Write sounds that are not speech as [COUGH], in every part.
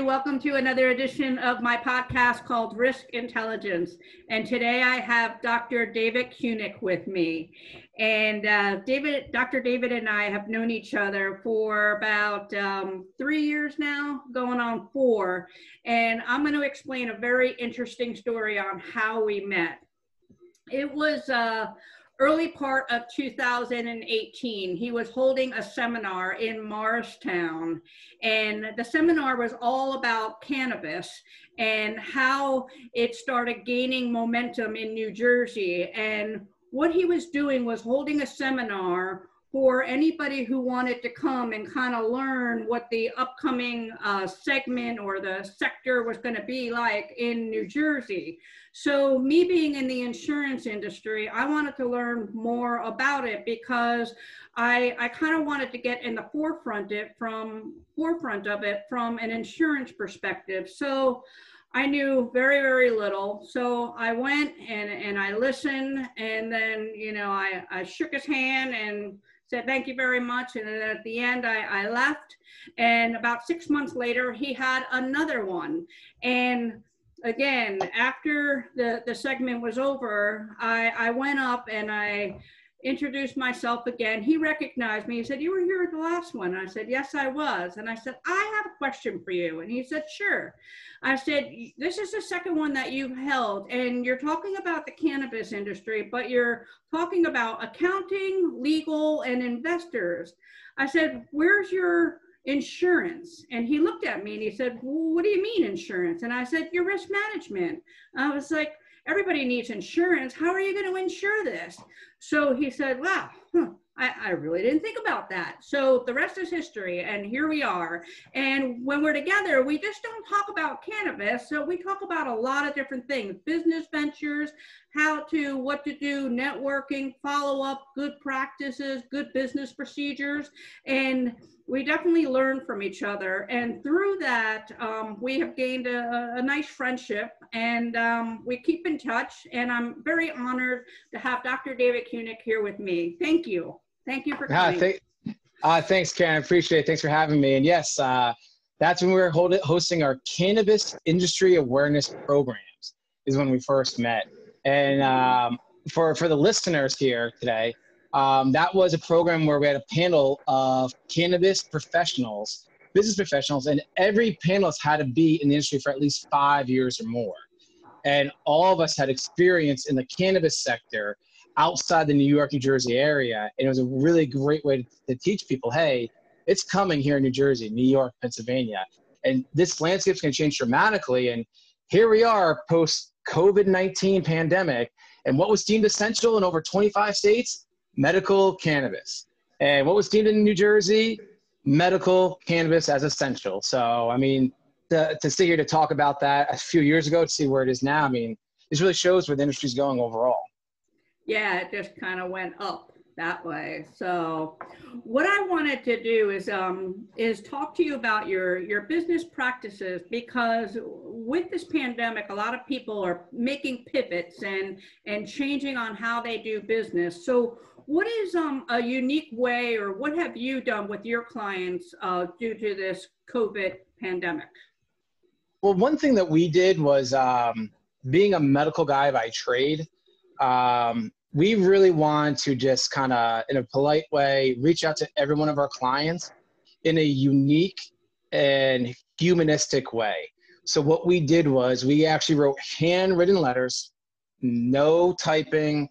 Welcome to another edition of my podcast called Risk Intelligence. And today I have Dr. David Kunick with me. And uh, David, Dr. David and I have known each other for about um, three years now, going on four. And I'm going to explain a very interesting story on how we met. It was uh, early part of 2018, he was holding a seminar in Morristown. And the seminar was all about cannabis and how it started gaining momentum in New Jersey. And what he was doing was holding a seminar for anybody who wanted to come and kind of learn what the upcoming uh, segment or the sector was going to be like in New Jersey. So, me being in the insurance industry, I wanted to learn more about it because I, I kind of wanted to get in the forefront it from forefront of it from an insurance perspective. So. I knew very, very little. So I went and, and I listened and then, you know, I, I shook his hand and said thank you very much. And at the end, I, I left. And about six months later, he had another one. And again, after the, the segment was over, I, I went up and I introduced myself again. He recognized me. He said, You were here at the last one. I said, Yes, I was. And I said, I have a question for you. And he said, Sure. I said, This is the second one that you've held, and you're talking about the cannabis industry, but you're talking about accounting, legal, and investors. I said, Where's your insurance? And he looked at me and he said, well, What do you mean insurance? And I said, Your risk management. I was like, everybody needs insurance. How are you going to insure this? So he said, wow, huh, I, I, really didn't think about that. So the rest is history, and here we are. And when we're together, we just don't talk about cannabis. So we talk about a lot of different things business ventures, how to, what to do, networking, follow up, good practices, good business procedures. And we definitely learn from each other. And through that, um, we have gained a, a nice friendship and um, we keep in touch. And I'm very honored to have Dr. David Kunick here with me. Thank you. Thank you for coming. Uh, th- uh, thanks, Karen. Appreciate it. Thanks for having me. And yes, uh, that's when we were hold- hosting our cannabis industry awareness programs is when we first met. And um, for, for the listeners here today, um, that was a program where we had a panel of cannabis professionals, business professionals, and every panelist had to be in the industry for at least five years or more. And all of us had experience in the cannabis sector outside the New York, New Jersey area. And it was a really great way to teach people hey, it's coming here in New Jersey, New York, Pennsylvania. And this landscape's going to change dramatically. And here we are post COVID 19 pandemic. And what was deemed essential in over 25 states medical cannabis. And what was deemed in New Jersey? Medical cannabis as essential. So, I mean, to, to sit here to talk about that a few years ago to see where it is now, I mean, this really shows where the industry's going overall. Yeah, it just kind of went up that way. So, what I wanted to do is um, is talk to you about your your business practices because with this pandemic, a lot of people are making pivots and and changing on how they do business. So, what is um, a unique way, or what have you done with your clients uh, due to this COVID pandemic? Well, one thing that we did was um, being a medical guy by trade. Um, we really want to just kind of, in a polite way, reach out to every one of our clients in a unique and humanistic way. So, what we did was we actually wrote handwritten letters, no typing,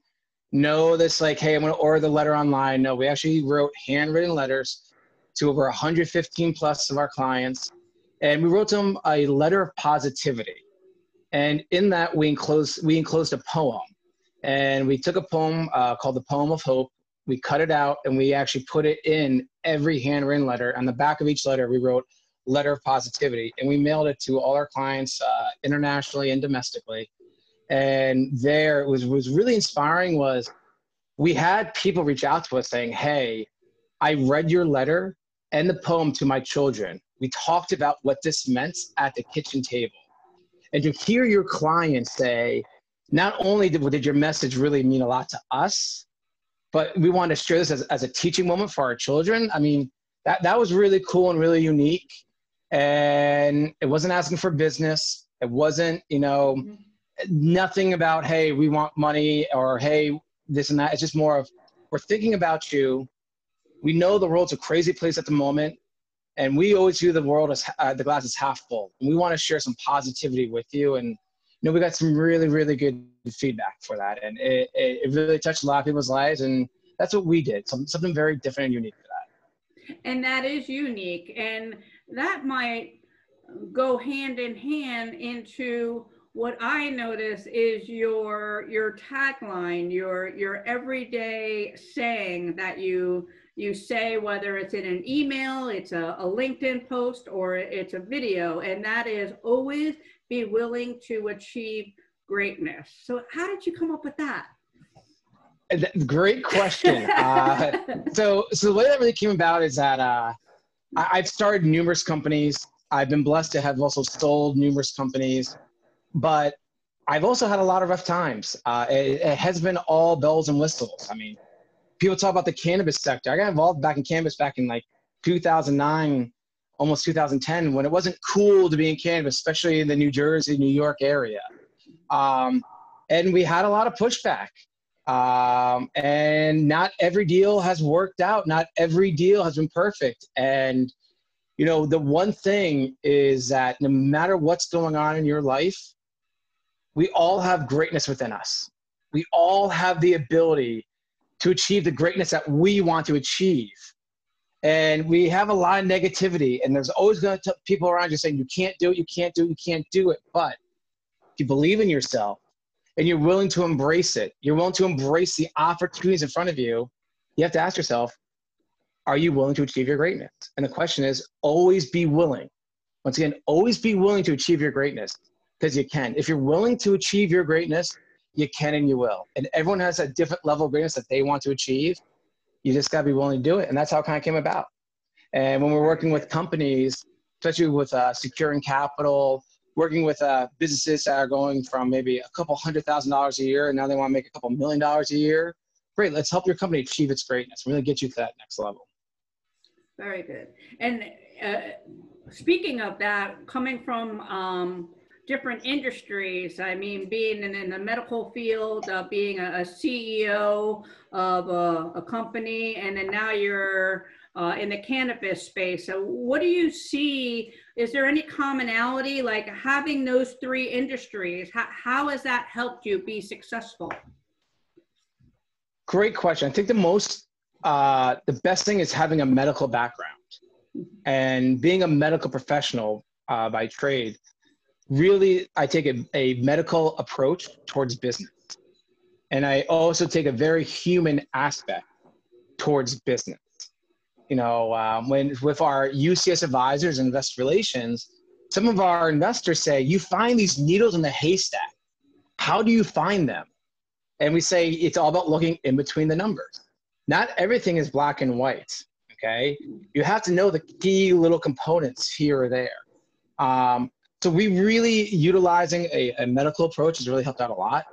no this like hey i'm going to order the letter online. No we actually wrote handwritten letters to over 115 plus of our clients and we wrote them a letter of positivity. And in that we enclosed we enclosed a poem and we took a poem uh, called the poem of hope we cut it out and we actually put it in every handwritten letter on the back of each letter we wrote letter of positivity and we mailed it to all our clients uh, internationally and domestically And there was was really inspiring was we had people reach out to us saying, "Hey, I read your letter and the poem to my children. We talked about what this meant at the kitchen table." And to hear your client say, not only did, did your message really mean a lot to us, but we want to share this as, as a teaching moment for our children. I mean, that, that was really cool and really unique. And it wasn't asking for business. It wasn't, you know, nothing about, hey, we want money or hey, this and that. It's just more of, we're thinking about you. We know the world's a crazy place at the moment. And we always view the world as uh, the glass is half full. And we want to share some positivity with you. And, you know, we got some really, really good feedback for that. And it, it, really touched a lot of people's lives. And that's what we did. Some, something very different and unique for that. and that is unique and that might go hand in hand into what I notice is your your tagline, your your everyday saying that you you say whether it's in an email, it's a, a LinkedIn post, or it's a video, and that is always be willing to achieve greatness. So how did you come up with that? Great question. [LAUGHS] uh, so, so the way that really came about is that uh, I, I've started numerous companies. I've been blessed to have also sold numerous companies, but I've also had a lot of rough times. Uh, it, it, has been all bells and whistles. I mean, people talk about the cannabis sector. I got involved back in cannabis back in like 2009, almost 2010, when it wasn't cool to be in cannabis, especially in the New Jersey, New York area. Um, and we had a lot of pushback. Um, and not every deal has worked out. Not every deal has been perfect. And, you know, the one thing is that no matter what's going on in your life, we all have greatness within us. We all have the ability to achieve the greatness that we want to achieve. And we have a lot of negativity, and there's always going to people around you saying, You can't do it, you can't do it, you can't do it. But if you believe in yourself, and you're willing to embrace it, you're willing to embrace the opportunities in front of you, you have to ask yourself, are you willing to achieve your greatness? And the question is, always be willing. Once again, always be willing to achieve your greatness because you can. If you're willing to achieve your greatness, you can and you will. And everyone has a different level of greatness that they want to achieve. You just got to be willing to do it. And that's how it kind of came about. And when we're working with companies, especially with uh, securing capital, working with uh, businesses that are going from maybe a couple hundred thousand dollars a year and now they want to make a couple million dollars a year. Great, let's help your company achieve its greatness. Really get you to that next level. Very good. And uh, speaking of that, coming from um, different industries, I mean, being in, in the medical field, uh, being a, a, CEO of a, a company, and then now you're uh, in the cannabis space. So, what do you see? Is there any commonality, like having those three industries? How, how has that helped you be successful? Great question. I think the most, uh, the best thing is having a medical background and being a medical professional uh, by trade. Really, I take a, a medical approach towards business. And I also take a very human aspect towards business you know, um, when with our UCS advisors and investor relations, some of our investors say, you find these needles in the haystack. How do you find them? And we say it's all about looking in between the numbers. Not everything is black and white. Okay. You have to know the key little components here or there. Um, so we really utilizing a, a, medical approach has really helped out a lot.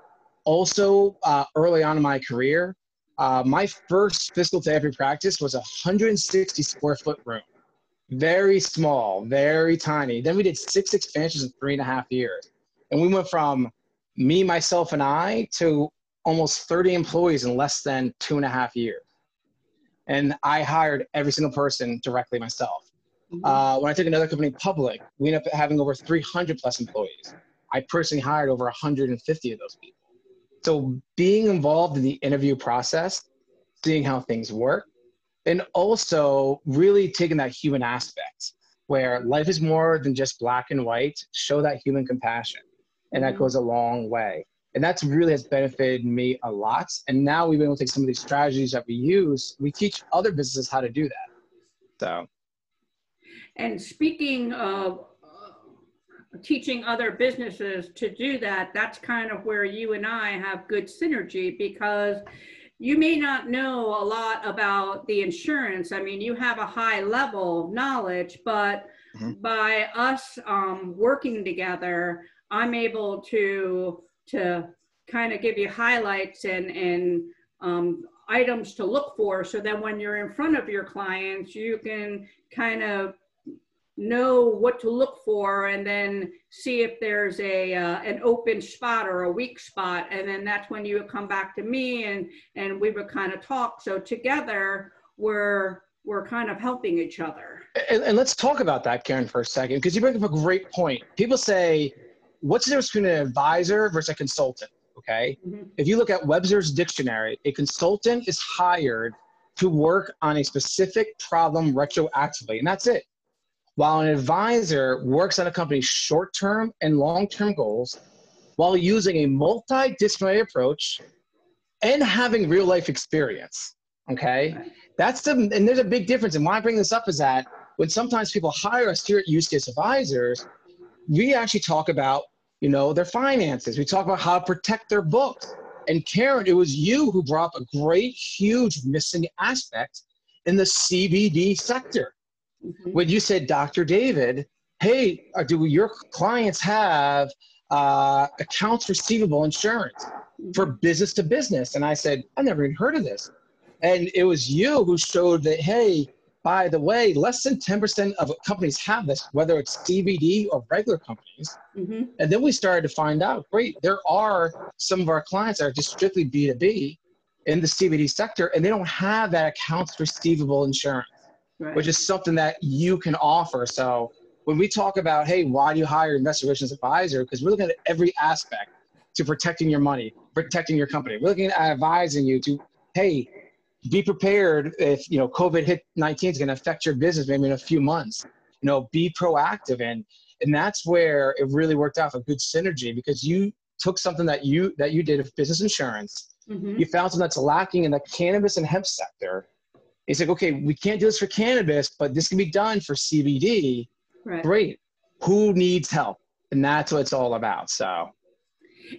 Also, uh, early on in my career, uh, my first physical therapy practice was a 160 square foot room, very small, very tiny. Then we did six expansions in three and a half years, and we went from me, myself, and I to almost 30 employees in less than two and a half years. And I hired every single person directly myself. Mm-hmm. Uh, when I took another company public, we ended up having over 300 plus employees. I personally hired over 150 of those people. So being involved in the interview process, seeing how things work, and also really taking that human aspect where life is more than just black and white, show that human compassion. And that mm-hmm. goes a long way. And that's really has benefited me a lot. And now we've been able to take some of these strategies that we use, we teach other businesses how to do that. So. And speaking of teaching other businesses to do that, that's kind of where you and I have good synergy because you may not know a lot about the insurance. I mean, you have a high level of knowledge, but mm-hmm. by us um, working together, I'm able to to kind of give you highlights and and um, items to look for, so that when you're in front of your clients, you can kind of know what to look for and then see if there's a uh, an open spot or a weak spot. And then that's when you would come back to me and and we would kind of talk. So together we're we're kind of helping each other. And, and let's talk about that karen for a second because you bring up a great point. People say what's the difference between an advisor versus a consultant? Okay? Mm-hmm. if you look at webster's dictionary a consultant is hired to work on a specific problem retroactively and that's it while an advisor works on a company's short term and long term goals while using a multidisciplinary approach and having real life experience. Okay. That's the, and there's a big difference. And why I bring this up is that when sometimes people hire us here at Use Case Advisors, we actually talk about, you know, their finances. We talk about how to protect their books. And Karen, it was you who brought up a great, huge missing aspect in the CBD sector mm-hmm. when you said, Dr. David, hey, uh, do your clients have uh, accounts receivable insurance for mm-hmm. business to business? And I said, I never even heard of this. And it was you who showed that, hey, by the way, less than 10% of companies have this, whether it's CBD or regular companies. Mm-hmm. And then we started to find out, great, there are some of our clients that are just strictly B2B in the CBD sector, and they don't have that accounts receivable insurance right. which is something that you can offer. So when we talk about, hey, why do you hire investor relations advisor? Because we're looking at every aspect to protecting your money, protecting your company. We're looking at advising you to, hey, be prepared if you know COVID hit 19 is going to affect your business maybe in a few months. You know, be proactive and and that's where it really worked out a good synergy because you took something that you that you did of business insurance. Mm-hmm. You found something that's lacking in the cannabis and hemp sector, He's like, okay, we can't do this for cannabis, but this can be done for CBD. Right. Great. Who needs help? And that's what it's all about. So.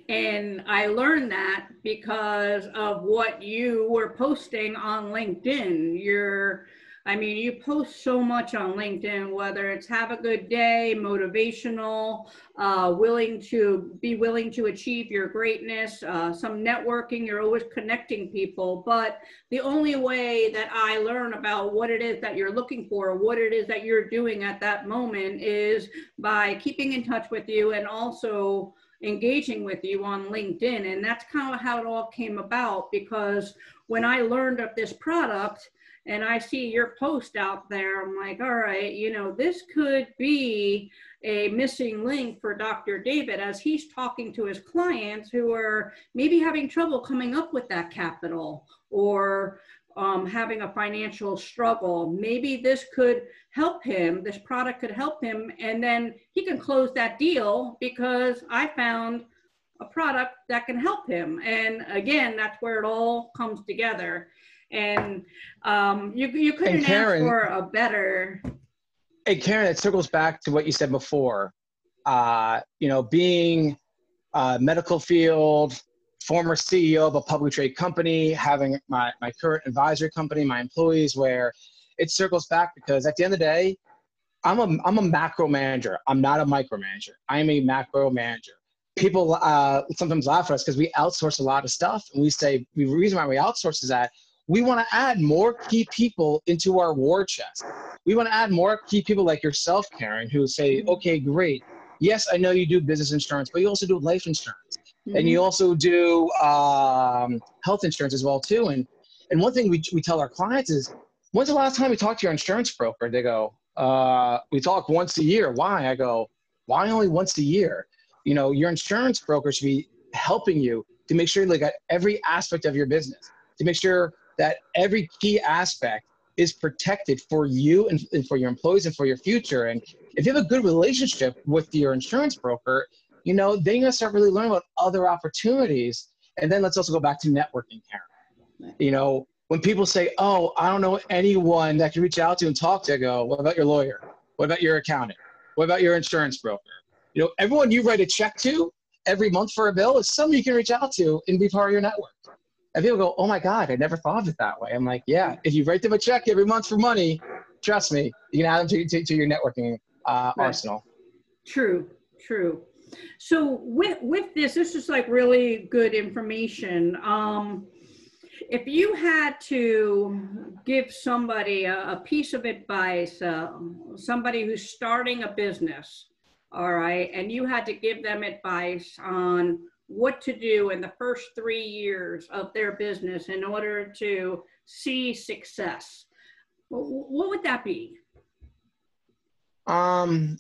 And I learned that because of what you were posting on LinkedIn. You're I mean, you post so much on LinkedIn, whether it's have a good day, motivational, uh, willing to be willing to achieve your greatness, uh, some networking, you're always connecting people. But the only way that I learn about what it is that you're looking for, what it is that you're doing at that moment is by keeping in touch with you and also engaging with you on LinkedIn. And that's kind of how it all came about because when I learned of this product, and I see your post out there, I'm like, all right, you know, this could be a missing link for Dr. David as he's talking to his clients who are maybe having trouble coming up with that capital or um, having a financial struggle. Maybe this could help him, this product could help him, and then he can close that deal because I found a product that can help him. And again, that's where it all comes together and um, you you couldn't Karen, ask for a better. Hey Karen, it circles back to what you said before. Uh, you know, being a medical field, former CEO of a public trade company, having my, my current advisory company, my employees, where it circles back because at the end of the day, I'm a, I'm a macro manager. I'm not a micromanager. I'm a macro manager. People uh, sometimes laugh at us because we outsource a lot of stuff. And we say the reason why we outsource is that we want to add more key people into our war chest. We want to add more key people like yourself, Karen, who say, mm-hmm. okay, great. Yes, I know you do business insurance, but you also do life insurance. Mm-hmm. And you mm-hmm. also do um, health insurance as well, too. And, and one thing we, we tell our clients is, when's the last time you talked to your insurance broker? They go, uh, we talk once a year. Why? I go, why only once a year? You know, your insurance broker should be helping you to make sure you look at every aspect of your business, to make sure that every key aspect is protected for you and, and for your employees and for your future. And if you have a good relationship with your insurance broker, you know, then you're gonna start really learning about other opportunities. And then let's also go back to networking, Karen. You know, when people say, "Oh, I don't know anyone that can reach out to and talk to," I go, "What about your lawyer? What about your accountant? What about your insurance broker? You know, everyone you write a check to every month for a bill is someone you can reach out to and be part of your network. And people go, oh my God, I never thought of it that way. I'm like, yeah, if you write them a check every month for money, trust me, you can add them to, to, to your networking uh, right. arsenal. True, true. So with with this, this is like really good information. Um, if you had to give somebody a, a piece of advice, uh, somebody who's starting a business, all right, and you had to give them advice on what to do in the first three years of their business in order to see success, what would that be? Um,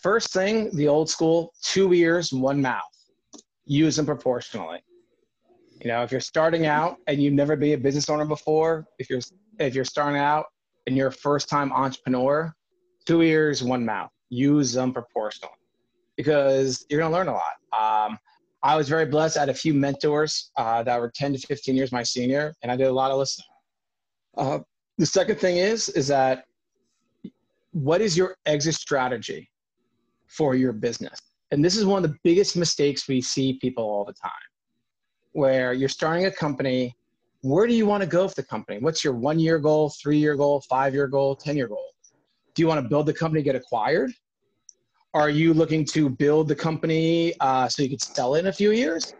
first thing, the old school, two ears, one mouth. Use them proportionally. You know, if you're starting out and you've never been a business owner before, if you're if you're starting out and you're a first time entrepreneur, two ears, one mouth. Use them proportionally because you're gonna learn a lot. Um, I was very blessed. I had a few mentors uh, that were 10 to 15 years my senior, and I did a lot of listening. Uh, the second thing is is that what is your exit strategy for your business? And this is one of the biggest mistakes we see people all the time where you're starting a company. Where do you want to go with the company? What's your one year goal, three year goal, five year goal, 10 year goal? Do you want to build the company, get acquired? Are you looking to build the company uh, so you could sell it in a few years?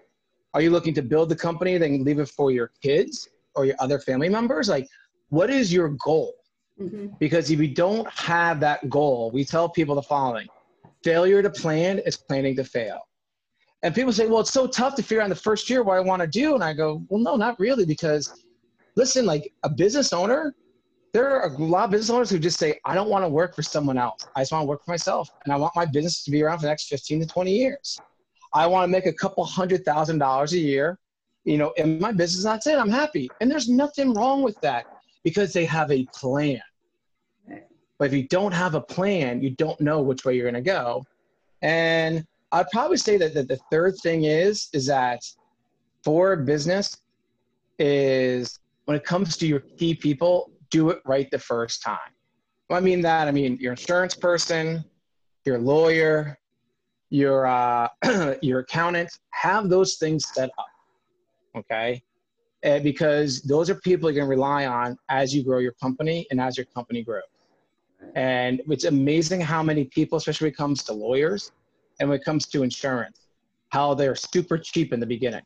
Are you looking to build the company, then leave it for your kids or your other family members? Like, what is your goal? Mm-hmm. Because if you don't have that goal, we tell people the following failure to plan is planning to fail. And people say, well, it's so tough to figure out in the first year what I want to do. And I go, well, no, not really. Because listen, like a business owner, there are a lot of business owners who just say, I don't want to work for someone else. I just want to work for myself. And I want my business to be around for the next 15 to 20 years. I want to make a couple hundred thousand dollars a year, you know, in my business. That's it. I'm happy. And there's nothing wrong with that because they have a plan. But if you don't have a plan, you don't know which way you're going to go. And I'd probably say that, that the third thing is is that for business is when it comes to your key people, do it right the first time. I mean that. I mean your insurance person, your lawyer, your uh, [CLEARS THROAT] your accountant. Have those things set up. Okay, and because those are people you're going to rely on as you grow your company and as your company grows. And it's amazing how many people, especially when it comes to lawyers and when it comes to insurance, how they're super cheap in the beginning.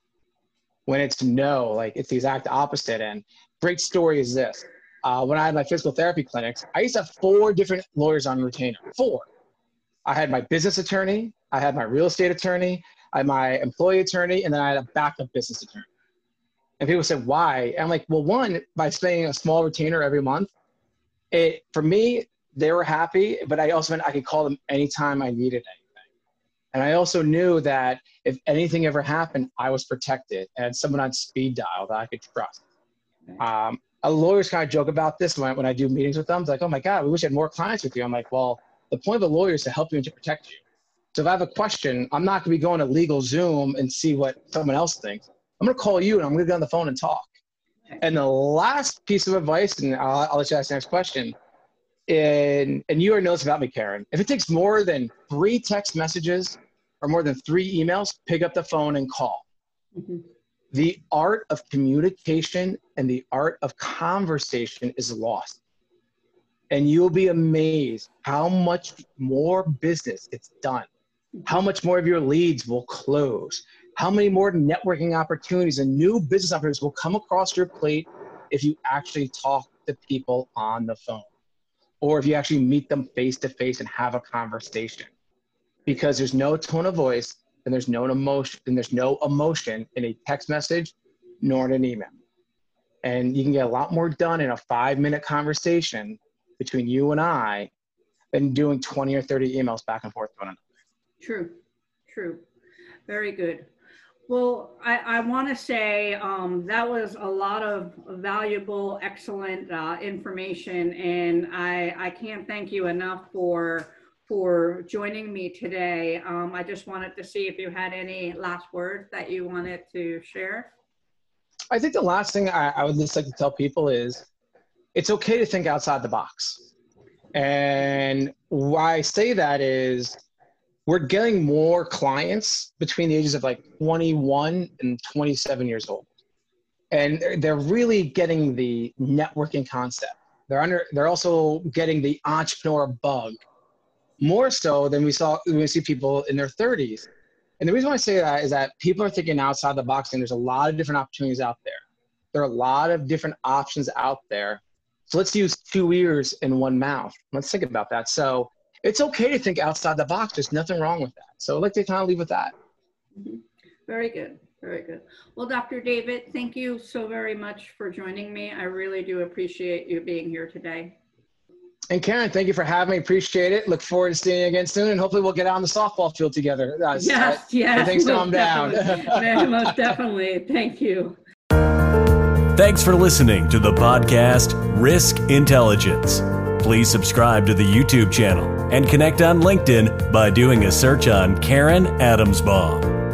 When it's no, like it's the exact opposite. And great story is this. Uh, when I had my physical therapy clinics, I used to have four different lawyers on retainer. Four. I had my business attorney, I had my real estate attorney, I had my employee attorney, and then I had a backup business attorney. And people said, why? And I'm like, well, one, by spending a small retainer every month, it for me, they were happy, but I also meant I could call them anytime I needed anything. And I also knew that if anything ever happened, I was protected and someone on speed dial that I could trust. Um, lawyers kind of joke about this when I, when I do meetings with them. It's like, oh my God, we wish I had more clients with you. I'm like, well, the point of a lawyer is to help you and to protect you. So if I have a question, I'm not going to be going to LegalZoom and see what someone else thinks. I'm going to call you and I'm going to get on the phone and talk. And the last piece of advice, and I'll, I'll let you ask the next question, and and you already know this about me, Karen. If it takes more than three text messages or more than three emails, pick up the phone and call. Mm-hmm. The art of communication and the art of conversation is lost. And you'll be amazed how much more business gets done, how much more of your leads will close, how many more networking opportunities and new business opportunities will come across your plate if you actually talk to people on the phone or if you actually meet them face to face and have a conversation. Because there's no tone of voice and there's no emotion and there's no emotion in a text message nor in an email. And you can get a lot more done in a five minute conversation between you and i than doing 20 or 30 emails back and forth to one another. True true. Very good. Well, I, I want to say um, that was a lot of valuable, excellent uh, information, and I, I can't thank you enough for for joining me today. Um, I just wanted to see if you had any last words that you wanted to share. I think the last thing I, I would just like to tell people is it's okay to think outside the box. And why I say that is we're getting more clients between the ages of like 21 and 27 years old. And they're, they're really getting the networking concept. They're under they're also getting the entrepreneur bug more so than we saw when we see people in their 30s. And the reason why I say that is that people are thinking outside the box and there's a lot of different opportunities out there. There are a lot of different options out there. So let's use two ears and one mouth. Let's think about that. So it's okay to think outside the box. There's nothing wrong with that. So I'd like to kind of leave with that. Mm-hmm. Very good. Very good. Well, Dr. David, thank you so very much for joining me. I really do appreciate you being here today. And Karen, thank you for having me. Appreciate it. Look forward to seeing you again soon, and hopefully we'll get out on the softball field together. Uh, yes, uh, yes. Things calm down. [LAUGHS] most definitely. Thank you. Thanks for listening to the podcast Risk Intelligence. Please subscribe to the YouTube channel and connect on LinkedIn by doing a search on Karen Adamsbaum.